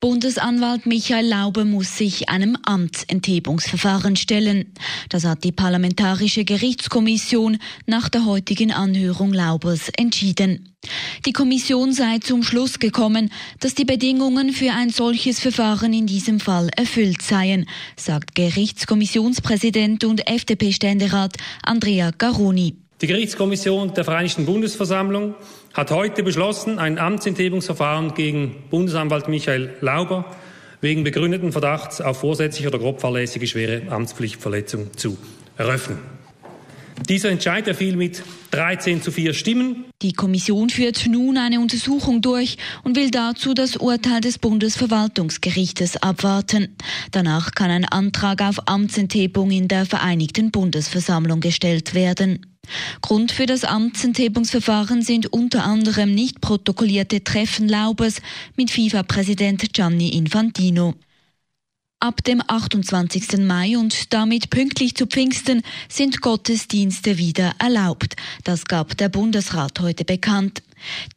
Bundesanwalt Michael Laube muss sich einem Amtsenthebungsverfahren stellen. Das hat die Parlamentarische Gerichtskommission nach der heutigen Anhörung Laubers entschieden. Die Kommission sei zum Schluss gekommen, dass die Bedingungen für ein solches Verfahren in diesem Fall erfüllt seien, sagt Gerichtskommissionspräsident und FDP-Ständerat Andrea Garoni. Die Gerichtskommission der Vereinigten Bundesversammlung hat heute beschlossen, ein Amtsenthebungsverfahren gegen Bundesanwalt Michael Lauber wegen begründeten Verdachts auf vorsätzliche oder grob fahrlässige schwere Amtspflichtverletzung zu eröffnen. Dieser Entscheid erfiel mit 13 zu 4 Stimmen. Die Kommission führt nun eine Untersuchung durch und will dazu das Urteil des Bundesverwaltungsgerichtes abwarten. Danach kann ein Antrag auf Amtsenthebung in der Vereinigten Bundesversammlung gestellt werden. Grund für das Amtsenthebungsverfahren sind unter anderem nicht protokollierte Treffen Laubers mit FIFA-Präsident Gianni Infantino. Ab dem 28. Mai und damit pünktlich zu Pfingsten sind Gottesdienste wieder erlaubt. Das gab der Bundesrat heute bekannt.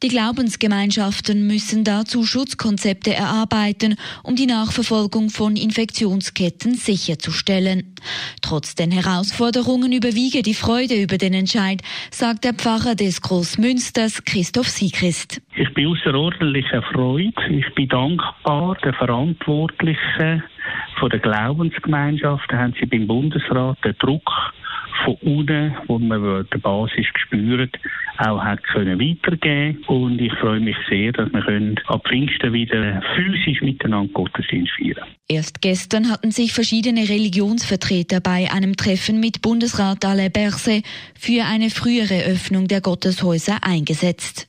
Die Glaubensgemeinschaften müssen dazu Schutzkonzepte erarbeiten, um die Nachverfolgung von Infektionsketten sicherzustellen. Trotz den Herausforderungen überwiege die Freude über den Entscheid, sagt der Pfarrer des Großmünsters Christoph Siegrist. Ich bin außerordentlich erfreut. Ich bin dankbar der Verantwortlichen von der Glaubensgemeinschaft. Da haben sie beim Bundesrat den Druck von unten, wo man die Basis gespürt, auch hat können weitergeben und ich freue mich sehr, dass wir ab Pfingsten wieder physisch miteinander Gottesdienst feiern. Erst gestern hatten sich verschiedene Religionsvertreter bei einem Treffen mit Bundesrat Alain Berset für eine frühere Öffnung der Gotteshäuser eingesetzt.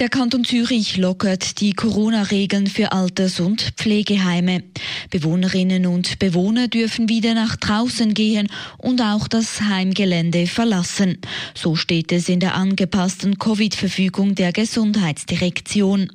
Der Kanton Zürich lockert die Corona-Regeln für Alters- und Pflegeheime. Bewohnerinnen und Bewohner dürfen wieder nach draußen gehen und auch das Heimgelände verlassen. So steht es in der angepassten Covid-Verfügung der Gesundheitsdirektion.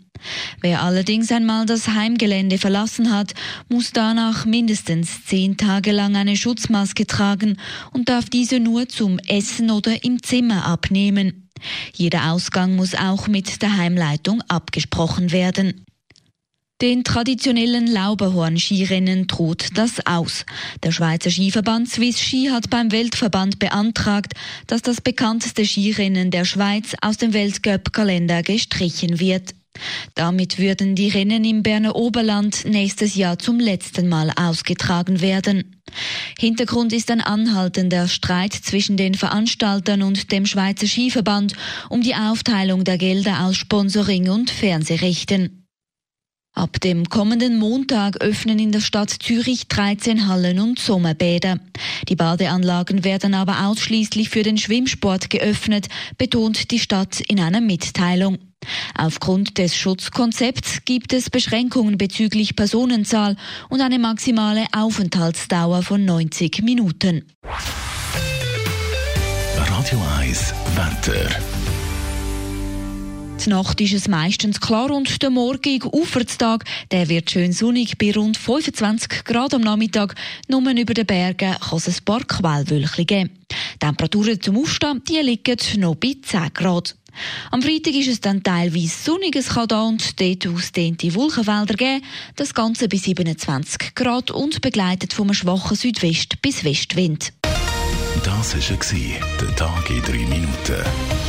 Wer allerdings einmal das Heimgelände verlassen hat, muss danach mindestens zehn Tage lang eine Schutzmaske tragen und darf diese nur zum Essen oder im Zimmer abnehmen. Jeder Ausgang muss auch mit der Heimleitung abgesprochen werden. Den traditionellen Lauberhorn-Skirennen droht das aus. Der Schweizer Skiverband Swiss Ski hat beim Weltverband beantragt, dass das bekannteste Skirennen der Schweiz aus dem Weltcup-Kalender gestrichen wird. Damit würden die Rennen im Berner Oberland nächstes Jahr zum letzten Mal ausgetragen werden. Hintergrund ist ein anhaltender Streit zwischen den Veranstaltern und dem Schweizer Skiverband um die Aufteilung der Gelder aus Sponsoring und Fernsehrechten. Ab dem kommenden Montag öffnen in der Stadt Zürich 13 Hallen und Sommerbäder. Die Badeanlagen werden aber ausschließlich für den Schwimmsport geöffnet, betont die Stadt in einer Mitteilung. Aufgrund des Schutzkonzepts gibt es Beschränkungen bezüglich Personenzahl und eine maximale Aufenthaltsdauer von 90 Minuten. Radio 1 Wetter. Die Nacht ist es meistens klar und der morgige Ufertag der wird schön sonnig bei rund 25 Grad am Nachmittag. Nur über den Bergen kann es ein paar Quellwölkchen geben. Temperaturen zum Aufstehen die liegen noch bei 10 Grad. Am Freitag ist es dann teilweise sonnig, es kann da und dort ausdehnte Wolkenfelder geben, das Ganze bis 27 Grad und begleitet vom schwachen Südwest- bis Westwind. Das war der Tag in 3 Minuten.